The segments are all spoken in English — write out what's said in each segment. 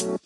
Welcome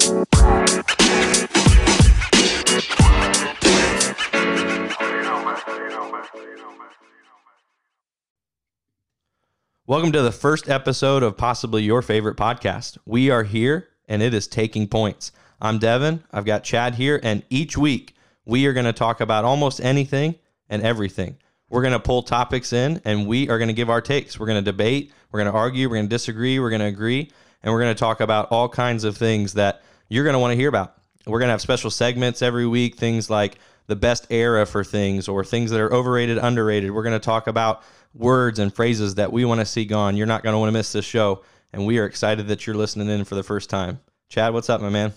to the first episode of possibly your favorite podcast. We are here and it is taking points. I'm Devin. I've got Chad here, and each week we are going to talk about almost anything and everything. We're going to pull topics in and we are going to give our takes. We're going to debate, we're going to argue, we're going to disagree, we're going to agree, and we're going to talk about all kinds of things that you're going to want to hear about. We're going to have special segments every week, things like the best era for things or things that are overrated, underrated. We're going to talk about words and phrases that we want to see gone. You're not going to want to miss this show. And we are excited that you're listening in for the first time. Chad, what's up, my man?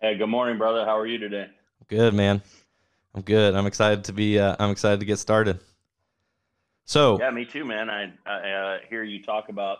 Hey, good morning, brother. How are you today? Good, man. I'm good. I'm excited to be. Uh, I'm excited to get started. So yeah, me too, man. I, I uh, hear you talk about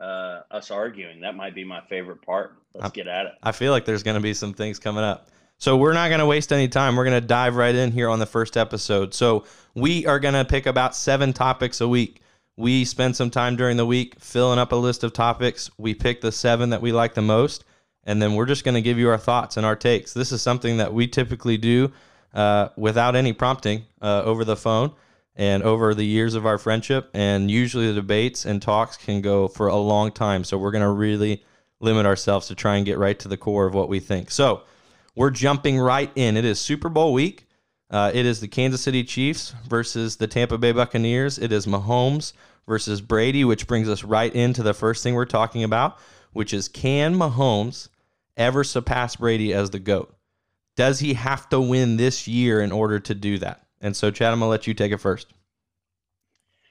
uh, us arguing. That might be my favorite part. Let's I, get at it. I feel like there's going to be some things coming up. So we're not going to waste any time. We're going to dive right in here on the first episode. So we are going to pick about seven topics a week. We spend some time during the week filling up a list of topics. We pick the seven that we like the most, and then we're just going to give you our thoughts and our takes. This is something that we typically do uh, without any prompting uh, over the phone and over the years of our friendship. And usually the debates and talks can go for a long time. So we're going to really limit ourselves to try and get right to the core of what we think. So we're jumping right in. It is Super Bowl week. Uh, it is the Kansas City Chiefs versus the Tampa Bay Buccaneers. It is Mahomes versus Brady, which brings us right into the first thing we're talking about, which is can Mahomes ever surpass Brady as the GOAT? Does he have to win this year in order to do that? And so, Chad, I'm gonna let you take it first.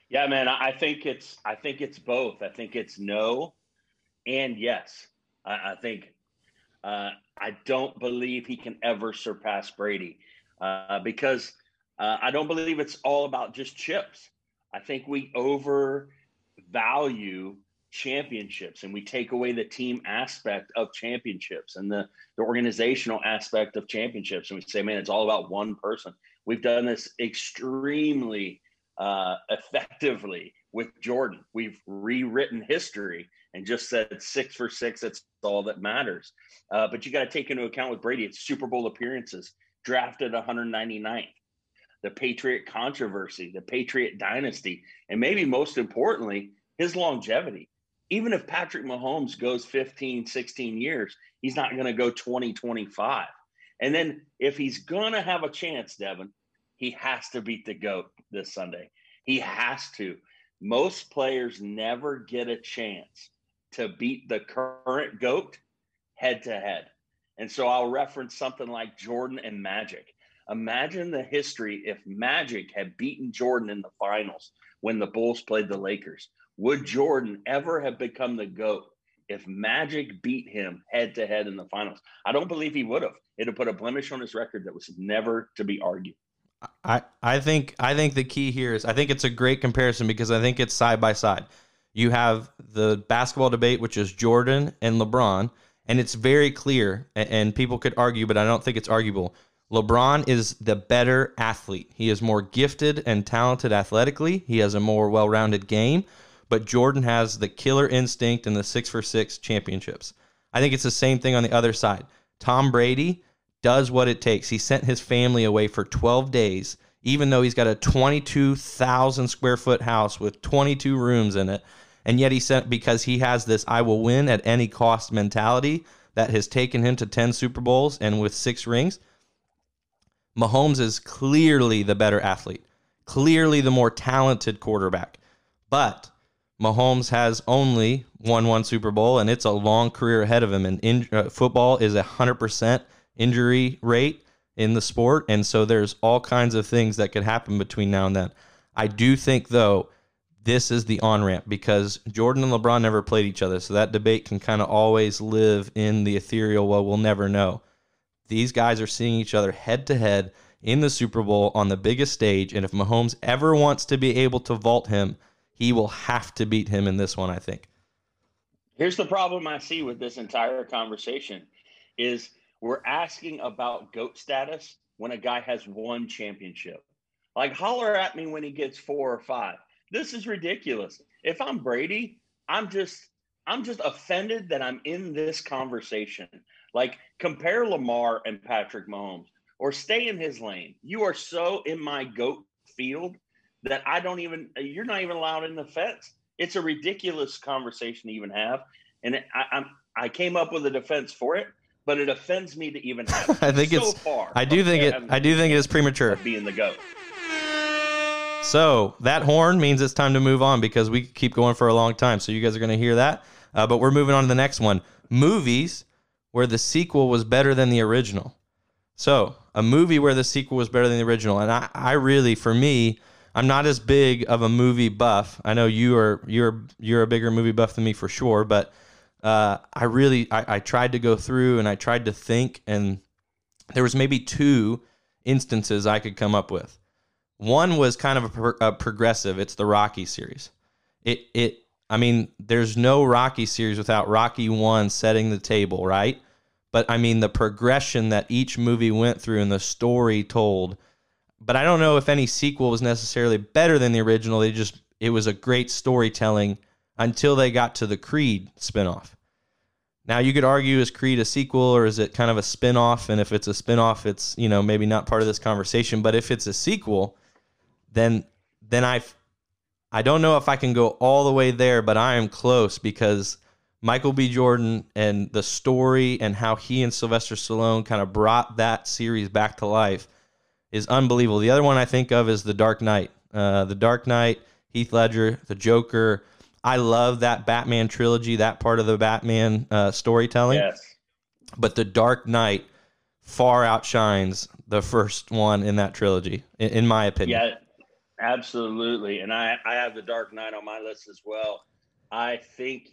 Yeah, man, I think it's I think it's both. I think it's no and yes. I, I think uh, I don't believe he can ever surpass Brady uh, because uh, I don't believe it's all about just chips. I think we overvalue championships and we take away the team aspect of championships and the, the organizational aspect of championships. And we say, man, it's all about one person. We've done this extremely uh, effectively with Jordan. We've rewritten history and just said six for six. That's all that matters. Uh, but you got to take into account with Brady, it's Super Bowl appearances, drafted 199th, the Patriot controversy, the Patriot dynasty, and maybe most importantly, his longevity. Even if Patrick Mahomes goes 15, 16 years, he's not going to go 20, 25. And then if he's to have a chance, Devin, he has to beat the GOAT this Sunday. He has to. Most players never get a chance to beat the current GOAT head to head. And so I'll reference something like Jordan and Magic. Imagine the history if Magic had beaten Jordan in the finals when the Bulls played the Lakers. Would Jordan ever have become the GOAT if Magic beat him head to head in the finals? I don't believe he would have. It'd have put a blemish on his record that was never to be argued. I, I think I think the key here is I think it's a great comparison because I think it's side by side. You have the basketball debate, which is Jordan and LeBron, and it's very clear, and people could argue, but I don't think it's arguable. LeBron is the better athlete. He is more gifted and talented athletically. He has a more well rounded game, but Jordan has the killer instinct and the six for six championships. I think it's the same thing on the other side. Tom Brady does what it takes. He sent his family away for 12 days, even though he's got a 22,000 square foot house with 22 rooms in it and yet he sent because he has this I will win at any cost mentality that has taken him to 10 Super Bowls and with six rings. Mahomes is clearly the better athlete, clearly the more talented quarterback. But Mahomes has only won one Super Bowl, and it's a long career ahead of him. And in, uh, football is a 100% injury rate in the sport. And so there's all kinds of things that could happen between now and then. I do think, though, this is the on ramp because Jordan and LeBron never played each other. So that debate can kind of always live in the ethereal, well, we'll never know. These guys are seeing each other head to head in the Super Bowl on the biggest stage. And if Mahomes ever wants to be able to vault him, he will have to beat him in this one, I think. Here's the problem I see with this entire conversation is we're asking about GOAT status when a guy has one championship. Like holler at me when he gets four or five. This is ridiculous. If I'm Brady, I'm just I'm just offended that I'm in this conversation. Like compare Lamar and Patrick Mahomes or stay in his lane. You are so in my goat field that I don't even you're not even allowed in the fence. It's a ridiculous conversation to even have. And I, I'm I came up with a defense for it, but it offends me to even have. I think so it's. Far I do think it. I do think it is premature. Being the goat. So that horn means it's time to move on because we keep going for a long time. So you guys are going to hear that. Uh, but we're moving on to the next one. Movies where the sequel was better than the original. So a movie where the sequel was better than the original, and I, I really, for me, I'm not as big of a movie buff. I know you are. You're you're a bigger movie buff than me for sure, but uh, I really I, I tried to go through and I tried to think, and there was maybe two instances I could come up with. One was kind of a, pro- a progressive. It's the Rocky series. It it I mean, there's no Rocky series without Rocky 1 setting the table, right? But I mean, the progression that each movie went through and the story told. But I don't know if any sequel was necessarily better than the original. They just, it was a great storytelling until they got to the Creed spinoff. Now you could argue is Creed a sequel or is it kind of a spin-off and if it's a spin-off it's, you know, maybe not part of this conversation, but if it's a sequel, then then I I don't know if I can go all the way there, but I am close because Michael B. Jordan and the story and how he and Sylvester Stallone kind of brought that series back to life is unbelievable. The other one I think of is The Dark Knight. Uh, the Dark Knight, Heath Ledger, The Joker, I love that Batman trilogy, that part of the Batman uh, storytelling. Yes. But The Dark Knight far outshines the first one in that trilogy, in, in my opinion. Yeah, absolutely. And I, I have The Dark Knight on my list as well. I think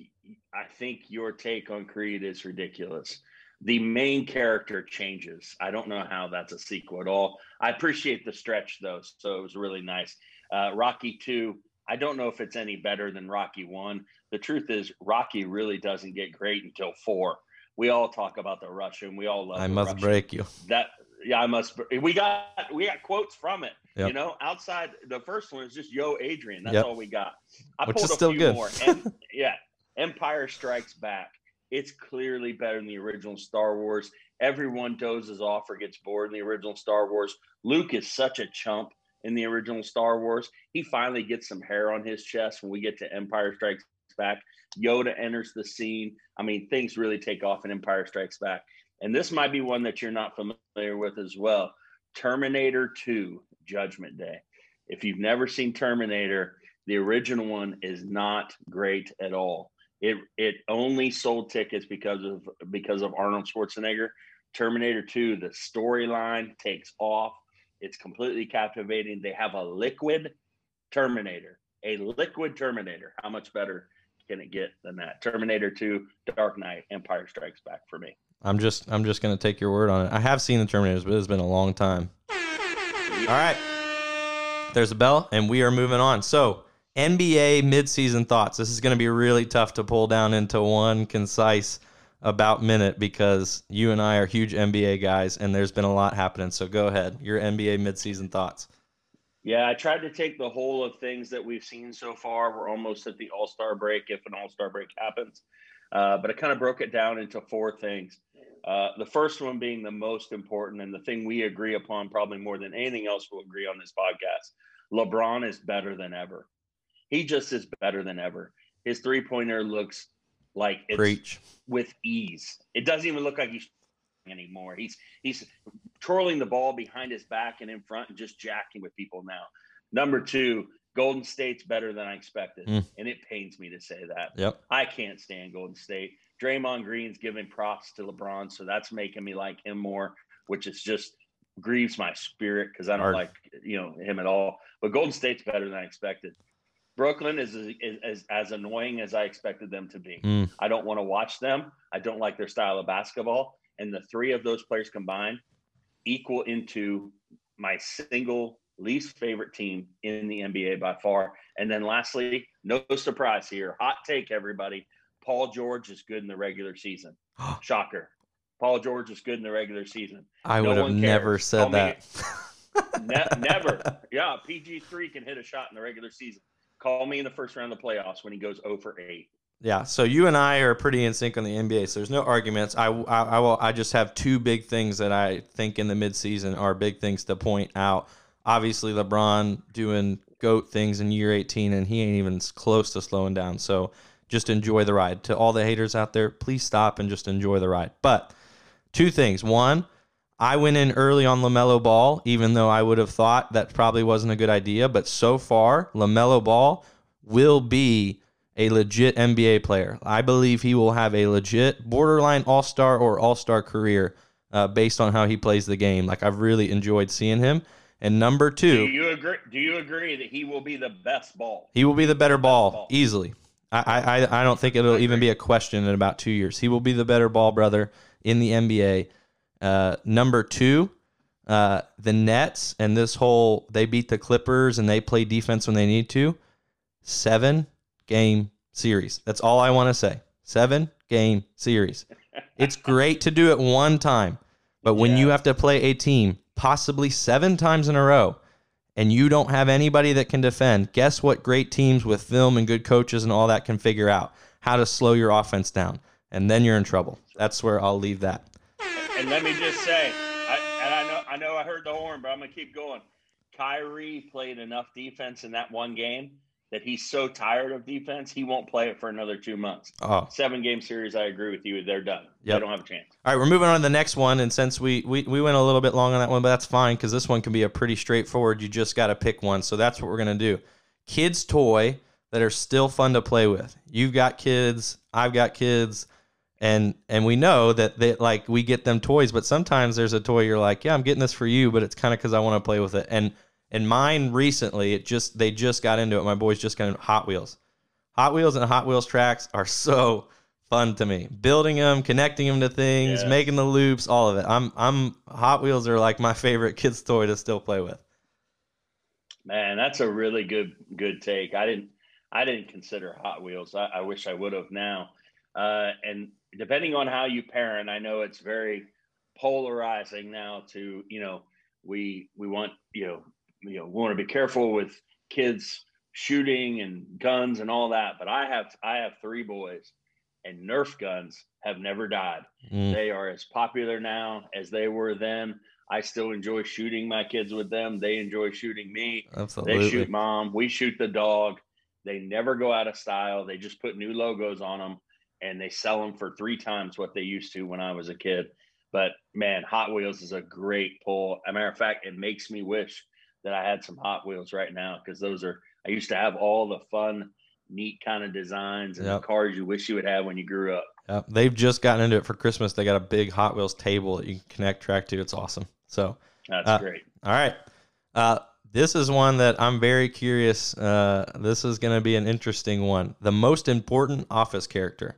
I think your take on Creed is ridiculous. The main character changes. I don't know how that's a sequel at all. I appreciate the stretch though, so it was really nice. Uh, Rocky Two I don't know if it's any better than Rocky one. The truth is, Rocky really doesn't get great until four. We all talk about the Russian. We all love. I must Russian. break you. That yeah, I must. We got we got quotes from it. Yep. You know, outside the first one is just Yo Adrian. That's yep. all we got. I Which pulled is a still few good. more. And, yeah, Empire Strikes Back. It's clearly better than the original Star Wars. Everyone dozes off or gets bored in the original Star Wars. Luke is such a chump in the original Star Wars. He finally gets some hair on his chest when we get to Empire Strikes Back. Yoda enters the scene. I mean, things really take off in Empire Strikes Back. And this might be one that you're not familiar with as well Terminator 2 Judgment Day. If you've never seen Terminator, the original one is not great at all. It it only sold tickets because of because of Arnold Schwarzenegger. Terminator 2, the storyline takes off. It's completely captivating. They have a liquid Terminator, a liquid Terminator. How much better can it get than that? Terminator 2, Dark Knight, Empire Strikes Back for me. I'm just I'm just gonna take your word on it. I have seen the Terminators, but it's been a long time. All right. There's a bell, and we are moving on. So NBA midseason thoughts. This is going to be really tough to pull down into one concise about minute because you and I are huge NBA guys and there's been a lot happening. So go ahead, your NBA midseason thoughts. Yeah, I tried to take the whole of things that we've seen so far. We're almost at the All Star break if an All Star break happens. Uh, but I kind of broke it down into four things. Uh, the first one being the most important and the thing we agree upon, probably more than anything else we'll agree on this podcast LeBron is better than ever. He just is better than ever. His three pointer looks like it's Preach. with ease. It doesn't even look like he's anymore. He's he's twirling the ball behind his back and in front and just jacking with people now. Number two, Golden State's better than I expected, mm. and it pains me to say that. Yep. I can't stand Golden State. Draymond Green's giving props to LeBron, so that's making me like him more, which is just grieves my spirit because I don't Hard. like you know him at all. But Golden State's better than I expected. Brooklyn is, is, is, as annoying as I expected them to be. Mm. I don't want to watch them. I don't like their style of basketball. And the three of those players combined equal into my single least favorite team in the NBA by far. And then lastly, no surprise here. Hot take, everybody. Paul George is good in the regular season. Shocker. Paul George is good in the regular season. I no would have never said Call that. ne- never. Yeah, PG3 can hit a shot in the regular season. Call me in the first round of the playoffs when he goes 0 for 8. yeah. So you and I are pretty in sync on the NBA. So there's no arguments. I, I, I will. I just have two big things that I think in the midseason are big things to point out. Obviously, LeBron doing goat things in year 18, and he ain't even close to slowing down. So just enjoy the ride. To all the haters out there, please stop and just enjoy the ride. But two things. One, I went in early on LaMelo Ball, even though I would have thought that probably wasn't a good idea. But so far, LaMelo Ball will be a legit NBA player. I believe he will have a legit borderline all star or all star career uh, based on how he plays the game. Like, I've really enjoyed seeing him. And number two, do you agree? Do you agree that he will be the best ball? He will be the better ball, ball, easily. I, I I don't think it'll even be a question in about two years. He will be the better ball brother in the NBA. Uh, number two, uh, the Nets and this whole they beat the Clippers and they play defense when they need to. Seven game series. That's all I want to say. Seven game series. It's great to do it one time, but when yeah. you have to play a team possibly seven times in a row, and you don't have anybody that can defend, guess what great teams with film and good coaches and all that can figure out? How to slow your offense down. And then you're in trouble. That's where I'll leave that. And let me just say, I, and I know I know I heard the horn, but I'm gonna keep going. Kyrie played enough defense in that one game that he's so tired of defense, he won't play it for another two months. Oh. Seven game series, I agree with you. They're done. Yep. They don't have a chance. All right, we're moving on to the next one. And since we, we, we went a little bit long on that one, but that's fine because this one can be a pretty straightforward. You just got to pick one. So that's what we're going to do. Kids' toy that are still fun to play with. You've got kids, I've got kids. And and we know that they like we get them toys, but sometimes there's a toy you're like, yeah, I'm getting this for you, but it's kind of because I want to play with it. And and mine recently, it just they just got into it. My boys just got into Hot Wheels. Hot Wheels and Hot Wheels tracks are so fun to me. Building them, connecting them to things, making the loops, all of it. I'm I'm Hot Wheels are like my favorite kids toy to still play with. Man, that's a really good good take. I didn't I didn't consider Hot Wheels. I, I wish I would have now. Uh, and depending on how you parent, I know it's very polarizing now. To you know, we we want you know you know, we want to be careful with kids shooting and guns and all that. But I have I have three boys, and Nerf guns have never died. Mm. They are as popular now as they were then. I still enjoy shooting my kids with them. They enjoy shooting me. Absolutely. They shoot mom. We shoot the dog. They never go out of style. They just put new logos on them and they sell them for three times what they used to when I was a kid. But man, Hot Wheels is a great pull. As a matter of fact, it makes me wish that I had some Hot Wheels right now because those are I used to have all the fun, neat kind of designs and yep. the cars you wish you would have when you grew up. Yep. They've just gotten into it for Christmas. They got a big Hot Wheels table that you can connect track to. It's awesome. So that's uh, great. All right. Uh, this is one that I'm very curious. Uh, this is going to be an interesting one. The most important office character.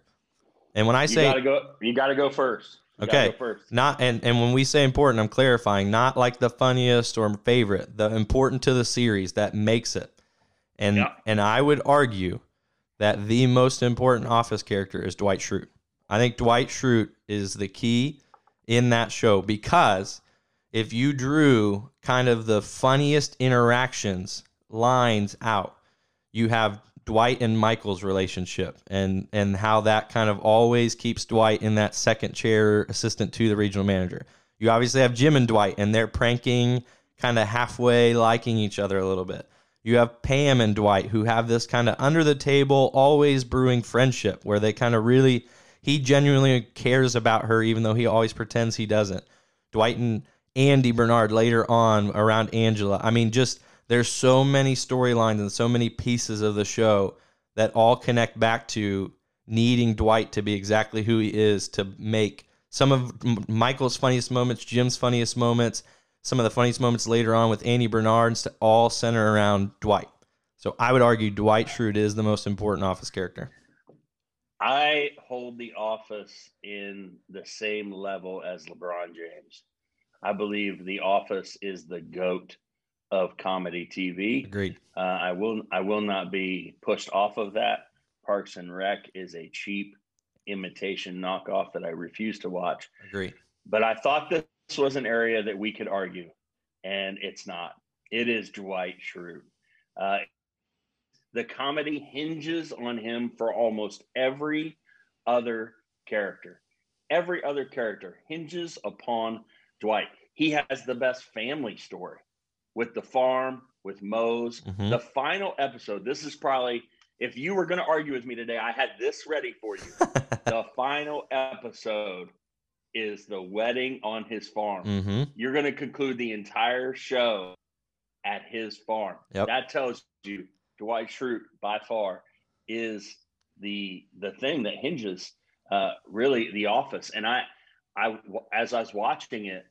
And when I say you gotta go, you got to go first. Okay. Not and and when we say important, I'm clarifying not like the funniest or favorite, the important to the series that makes it. And yeah. and I would argue that the most important office character is Dwight Schrute. I think Dwight Schrute is the key in that show because if you drew kind of the funniest interactions lines out, you have Dwight and Michael's relationship and and how that kind of always keeps Dwight in that second chair assistant to the regional manager. You obviously have Jim and Dwight and they're pranking kind of halfway liking each other a little bit. You have Pam and Dwight who have this kind of under the table always brewing friendship where they kind of really he genuinely cares about her even though he always pretends he doesn't. Dwight and Andy Bernard later on around Angela. I mean just there's so many storylines and so many pieces of the show that all connect back to needing Dwight to be exactly who he is to make some of Michael's funniest moments, Jim's funniest moments, some of the funniest moments later on with Andy Bernard's to all center around Dwight. So I would argue Dwight Schrute is the most important office character. I hold the office in the same level as LeBron James. I believe the office is the GOAT of comedy TV. Agreed. Uh, I will I will not be pushed off of that. Parks and Rec is a cheap imitation knockoff that I refuse to watch. Agree. But I thought this was an area that we could argue, and it's not. It is Dwight Schrute. Uh, the comedy hinges on him for almost every other character. Every other character hinges upon Dwight. He has the best family story with the farm, with Mose. Mhm. The final episode, this is probably, if you were going to argue with me today, I had this ready for you. the final episode is the wedding on his farm. mm-hmm. You're going to conclude the entire show at his farm. Yep. That tells you Dwight Schrute by far is the the thing that hinges uh, really the office. And I, I as I was watching it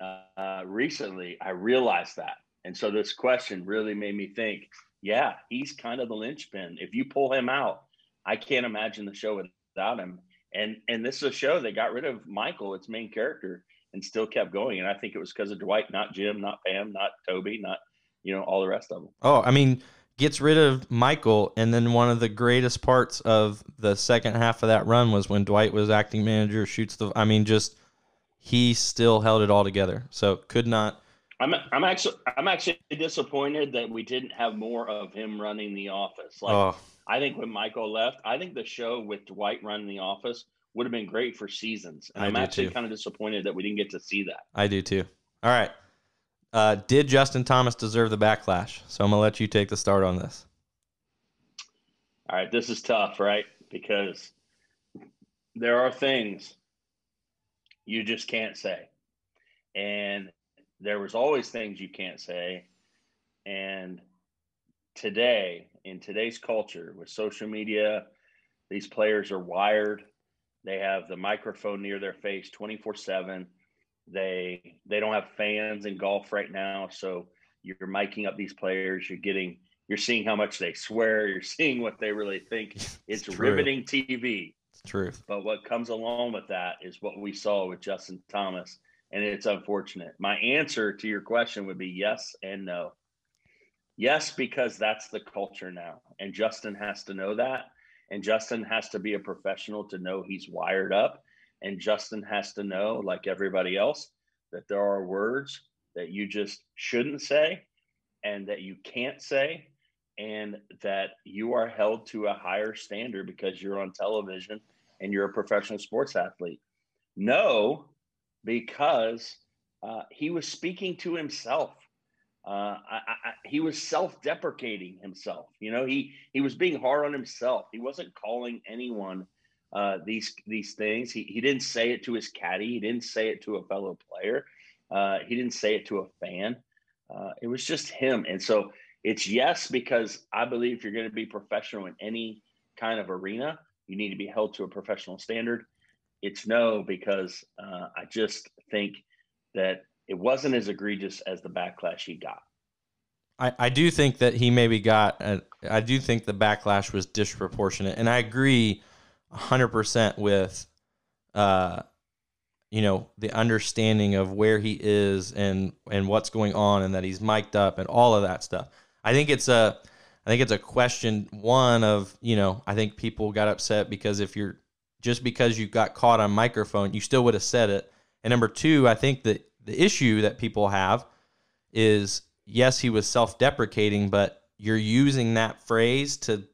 uh, recently, I realized that. And so this question really made me think. Yeah, he's kind of the linchpin. If you pull him out, I can't imagine the show without him. And and this is a show that got rid of Michael, its main character, and still kept going. And I think it was because of Dwight, not Jim, not Pam, not Toby, not you know all the rest of them. Oh, I mean, gets rid of Michael, and then one of the greatest parts of the second half of that run was when Dwight was acting manager, shoots the. I mean, just he still held it all together. So could not. I'm I'm actually I'm actually disappointed that we didn't have more of him running the office. Like oh, I think when Michael left, I think the show with Dwight running the office would have been great for seasons. And I I'm actually too. kind of disappointed that we didn't get to see that. I do too. All right. Uh, did Justin Thomas deserve the backlash? So I'm gonna let you take the start on this. All right, this is tough, right? Because there are things you just can't say. And there was always things you can't say. And today, in today's culture with social media, these players are wired. They have the microphone near their face 24/7. They they don't have fans in golf right now, so you're miking up these players, you're getting you're seeing how much they swear, you're seeing what they really think. It's true. riveting TV. Truth. But what comes along with that is what we saw with Justin Thomas, and it's unfortunate. My answer to your question would be yes and no. Yes, because that's the culture now, and Justin has to know that, and Justin has to be a professional to know he's wired up, and Justin has to know, like everybody else, that there are words that you just shouldn't say, and that you can't say, and that you are held to a higher standard because you're on television and you're a professional sports athlete. No, because uh, he was speaking to himself. Uh, I, I, he was self-deprecating himself. You know, he he was being hard on himself. He wasn't calling anyone uh, these these things. He he didn't say it to his caddy. He didn't say it to a fellow player. Uh, he didn't say it to a fan. Uh, it was just him. And so it's yes because I believe if you're going to be professional in any kind of arena, you need to be held to a professional standard. It's no because uh, I just think that it wasn't as egregious as the backlash he got. I, I do think that he maybe got. A, I do think the backlash was disproportionate, and I agree hundred percent with, uh, you know, the understanding of where he is and and what's going on, and that he's mic'd up and all of that stuff. I think it's a, I think it's a question one of you know I think people got upset because if you're just because you got caught on microphone, you still would have said it. And number two, I think that the issue that people have is yes, he was self-deprecating, but you're using that phrase to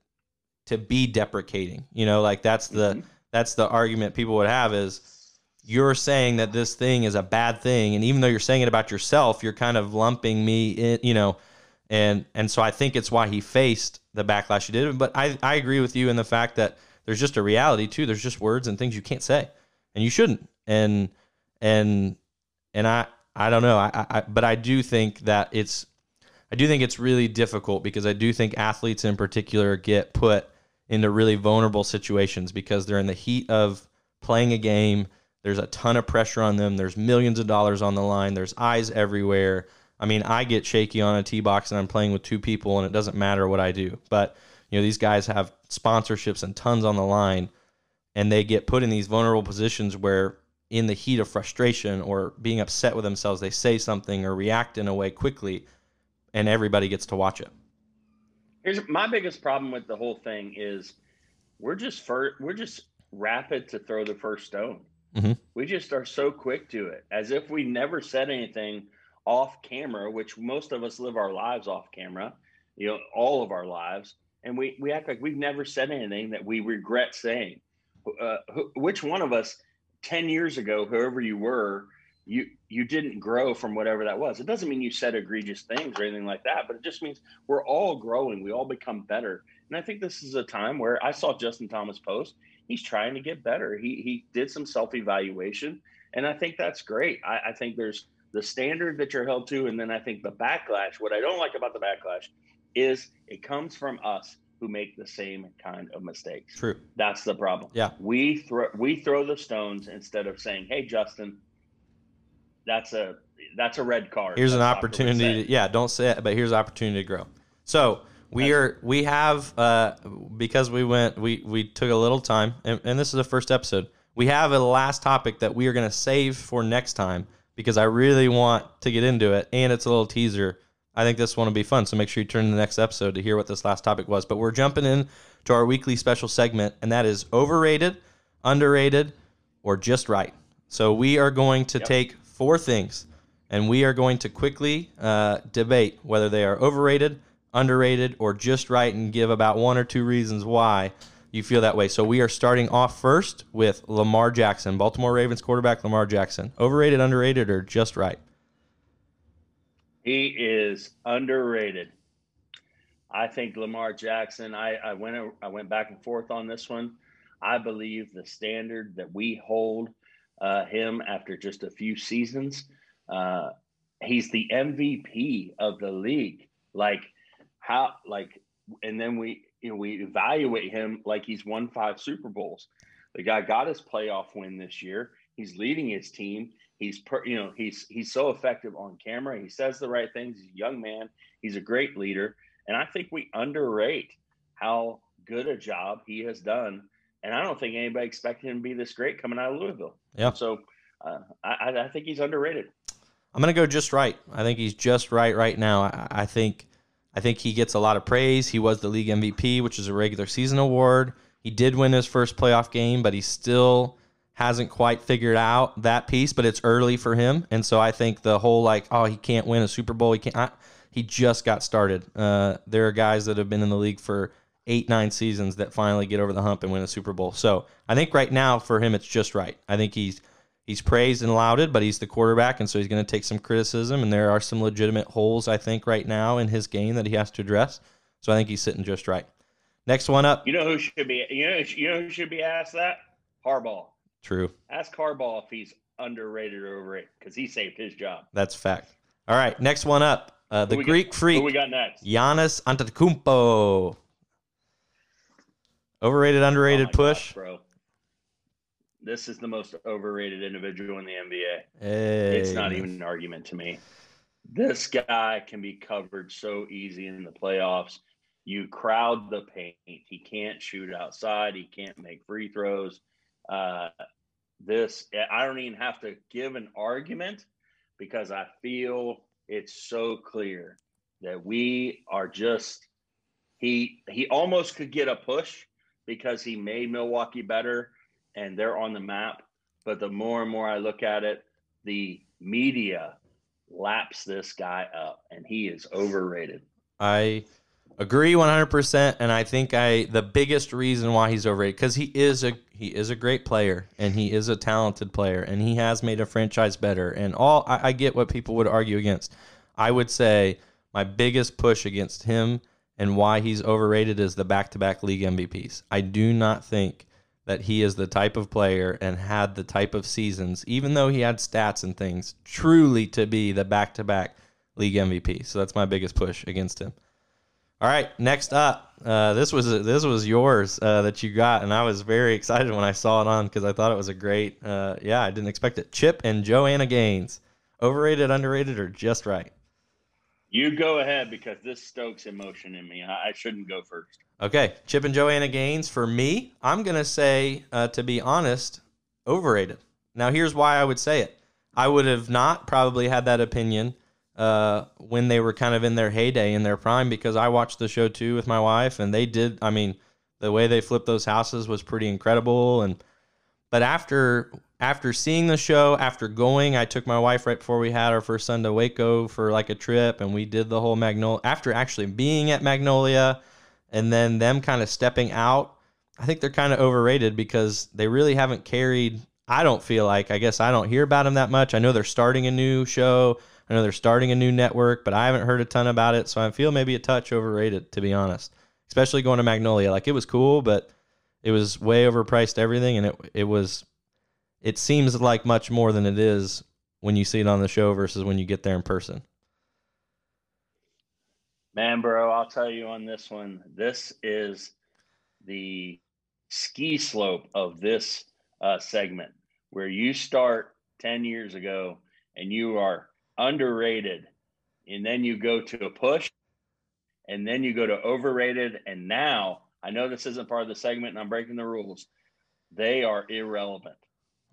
to be deprecating. You know, like that's the Mhm. that's the argument people would have is you're saying that this thing is a bad thing, and even though you're saying it about yourself, you're kind of lumping me in. You know, and and so I think it's why he faced the backlash he did. But I I agree with you in the fact that there's just a reality too. There's just words and things you can't say, and you shouldn't. And and and I I don't know. I, I but I do think that it's I do think it's really difficult because I do think athletes in particular get put into really vulnerable situations because they're in the heat of playing a game. There's a ton of pressure on them. There's millions of dollars on the line. There's eyes everywhere. I mean, I get shaky on a tee box and I'm playing with two people and it doesn't matter what I do. But, you know, these guys have sponsorships and tons on the line and they get put in these vulnerable positions where in the heat of frustration or being upset with themselves, they say something or react in a way quickly and everybody gets to watch it. Here's my biggest problem with the whole thing is we're just fir- we're just rapid to throw the first stone. Mhm. We just are so quick to it, as if we never said anything off camera, which most of us live our lives off camera, you know, all of our lives. and we we act like we've never said anything that we regret saying. Uh, which one of us, ten years ago, whoever you were, you you didn't grow from whatever that was. It doesn't mean you said egregious things or anything like that, but it just means we're all growing. We all become better. And I think this is a time where I saw Justin Thomas post. He's trying to get better. He he did some self evaluation, and I think that's great. I, I think there's the standard that you're held to, and then I think the backlash. What I don't like about the backlash is it comes from us who make the same kind of mistakes. True. That's the problem. Yeah. We throw we throw the stones instead of saying, "Hey, Justin, that's a that's a red card." Here's an opportunity. To, yeah, don't say it, but here's an opportunity to grow. So we are we have uh, because we went we we took a little time, and, and this is the first episode. We have a last topic that we are going to save for next time because I really want to get into it, and it's a little teaser I think this one will be fun. So make sure you turn to the next episode to hear what this last topic was. But we're jumping in to our weekly special segment, and that is overrated, underrated, or just right. So we are going to yep. take four things, and we are going to quickly uh, debate whether they are overrated, underrated, or just right, and give about one or two reasons why you feel that way. So we are starting off first with Lamar Jackson, Baltimore Ravens quarterback Lamar Jackson. Overrated, underrated, or just right? He is underrated. I think Lamar Jackson. I, I went I went back and forth on this one. I believe the standard that we hold uh, him after just a few seasons, uh, he's the MVP of the league. Like how like, and then we you know we evaluate him like he's won five Super Bowls. The guy got his playoff win this year. He's leading his team. He's per, you know he's he's so effective on camera. He says the right things. He's a young man. He's a great leader, and I think we underrate how good a job he has done. And I don't think anybody expected him to be this great coming out of Louisville. Yeah. So uh, I, I think he's underrated. I'm gonna go just right. I think he's just right right now. I, I think I think he gets a lot of praise. He was the league MVP, which is a regular season award. He did win his first playoff game, but he still hasn't quite figured out that piece, but it's early for him. And so I think the whole like, oh, he can't win a Super Bowl. He can't. I, he just got started. Uh, there are guys that have been in the league for eight, nine seasons that finally get over the hump and win a Super Bowl. So I think right now for him, it's just right. I think he's he's praised and lauded, but he's the quarterback, and so he's going to take some criticism. And there are some legitimate holes I think right now in his game that he has to address. So I think he's sitting just right. Next one up. You know who should be you know you know who should be asked that? Harbaugh. True. Ask Harbaugh if he's underrated or overrated because he saved his job. That's fact. All right, next one up. Uh, the Greek got, freak. Who we got next? Giannis Antetokounmpo. Overrated, underrated oh push, bro. This is the most overrated individual in the NBA. Hey. It's not even an argument to me. This guy can be covered so easy in the playoffs. You crowd the paint. He can't shoot outside. He can't make free throws. Uh, this, I don't even have to give an argument because I feel it's so clear that we are just he he almost could get a push because he made Milwaukee better and they're on the map. But the more and more I look at it, the media laps this guy up and he is overrated. I agree 100% and I think I the biggest reason why he's overrated cuz he is a he is a great player and he is a talented player and he has made a franchise better and all I, I get what people would argue against. I would say my biggest push against him and why he's overrated is the back-to-back league MVPs. I do not think that he is the type of player and had the type of seasons, even though he had stats and things, truly to be the back-to-back league MVP. So that's my biggest push against him. All right, next up, uh, this was this was yours uh, that you got, and I was very excited when I saw it on because I thought it was a great. Uh, yeah, I didn't expect it. Chip and Joanna Gaines, overrated, underrated, or just right? You go ahead because this stokes emotion in me. I, I shouldn't go first. Okay, Chip and Joanna Gaines for me. I'm gonna say, uh, to be honest, overrated. Now, here's why I would say it. I would have not probably had that opinion uh, when they were kind of in their heyday, in their prime, because I watched the show too with my wife, and they did. I mean, the way they flipped those houses was pretty incredible. And but after after seeing the show, after going, I took my wife right before we had our first son to Waco for like a trip, and we did the whole Magnolia. After actually being at Magnolia and then them kind of stepping out, I think they're kind of overrated because they really haven't carried. I don't feel like. I guess I don't hear about them that much. I know they're starting a new show. I know they're starting a new network, but I haven't heard a ton about it. So I feel maybe a touch overrated, to be honest. Especially going to Magnolia. Like it was cool, but it was way overpriced everything, and it it was. It seems like much more than it is when you see it on the show versus when you get there in person. Man, bro, I'll tell you on this one. This is the ski slope of this uh, segment where you start 10 years ago and you are underrated, and then you go to a push, and then you go to overrated. And now I know this isn't part of the segment and I'm breaking the rules. They are irrelevant.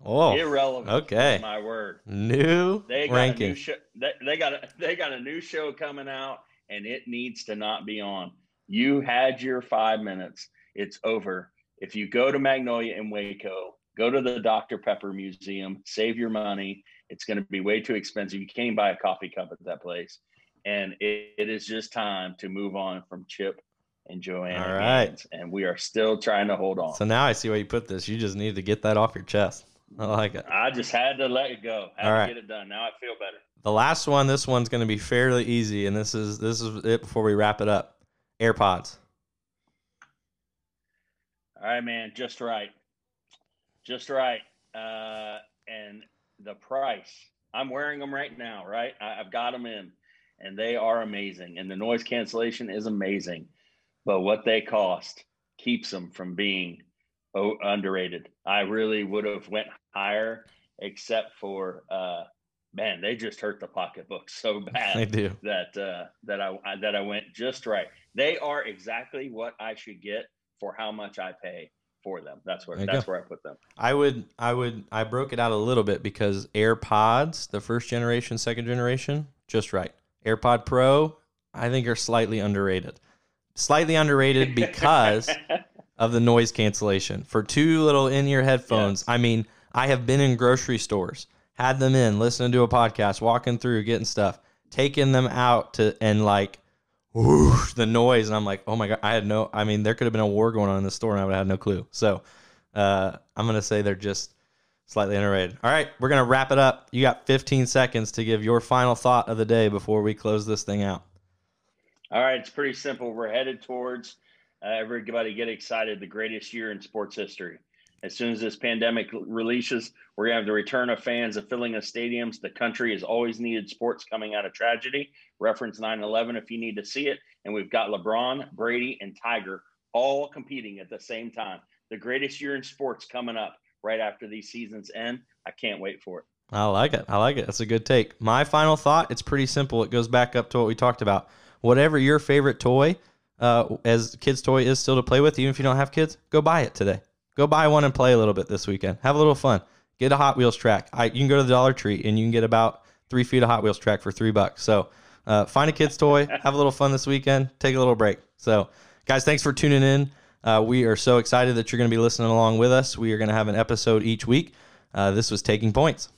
Oh, irrelevant. Okay, my word. New they got ranking. A new show, they, they got a, they got a new show coming out, and it needs to not be on. You had your five minutes. It's over. If you go to Magnolia in Waco, go to the Dr. Pepper Museum, save your money. It's going to be way too expensive. You can't buy a coffee cup at that place. And it, it is just time to move on from Chip and Joanne. All right. And we are still trying to hold on. So now I see why you put this. You just need to get that off your chest. I like it. I just had to let it go. Had All to right. get it done. Now I feel better. The last one, this one's going to be fairly easy, and this is this is it before we wrap it up. AirPods. All right, man, just right, just right. Uh, and the price, I'm wearing them right now. Right, I, I've got them in, and they are amazing. And the noise cancellation is amazing, but what they cost keeps them from being underrated. I really would have went higher, except for uh, man, they just hurt the pocketbook so bad They do. that uh, that I I- that I went just right. They are exactly what I should get for how much I pay for them. That's where that's go. where I put them. I would I would I broke it out a little bit because AirPods, the first generation, second generation, just right. AirPod Pro, I think are slightly underrated. Slightly underrated because of the noise cancellation. For two little in-ear headphones, I mean, I have been in grocery stores, had them in, listening to a podcast, walking through, getting stuff, taking them out to and like whoosh, the noise, and I'm like, oh my god, I had no. I mean, there could have been a war going on in the store, and I would have had no clue. So, uh, I'm gonna say they're just slightly underrated. All right, we're gonna wrap it up. You got 15 seconds to give your final thought of the day before we close this thing out. All right, it's pretty simple. We're headed towards uh, everybody get excited. The greatest year in sports history. As soon as this pandemic releases, we're gonna have the return of fans, the filling of stadiums. The country has always needed sports coming out of tragedy. Reference 9/11 if you need to see it. And we've got LeBron, Brady, and Tiger all competing at the same time. The greatest year in sports coming up right after these seasons end. I can't wait for it. I like it. I like it. That's a good take. My final thought, it's pretty simple. It goes back up to what we talked about. Whatever your favorite toy, uh, as kids' toy is still to play with, even if you don't have kids, go buy it today. Go buy one and play a little bit this weekend. Have a little fun. Get a Hot Wheels track. I, you can go to the Dollar Tree and you can get about three feet of Hot Wheels track for three bucks. So uh, find a kid's toy, have a little fun this weekend, take a little break. So, guys, thanks for tuning in. Uh, we are so excited that you're going to be listening along with us. We are going to have an episode each week. Uh, this was Taking Points.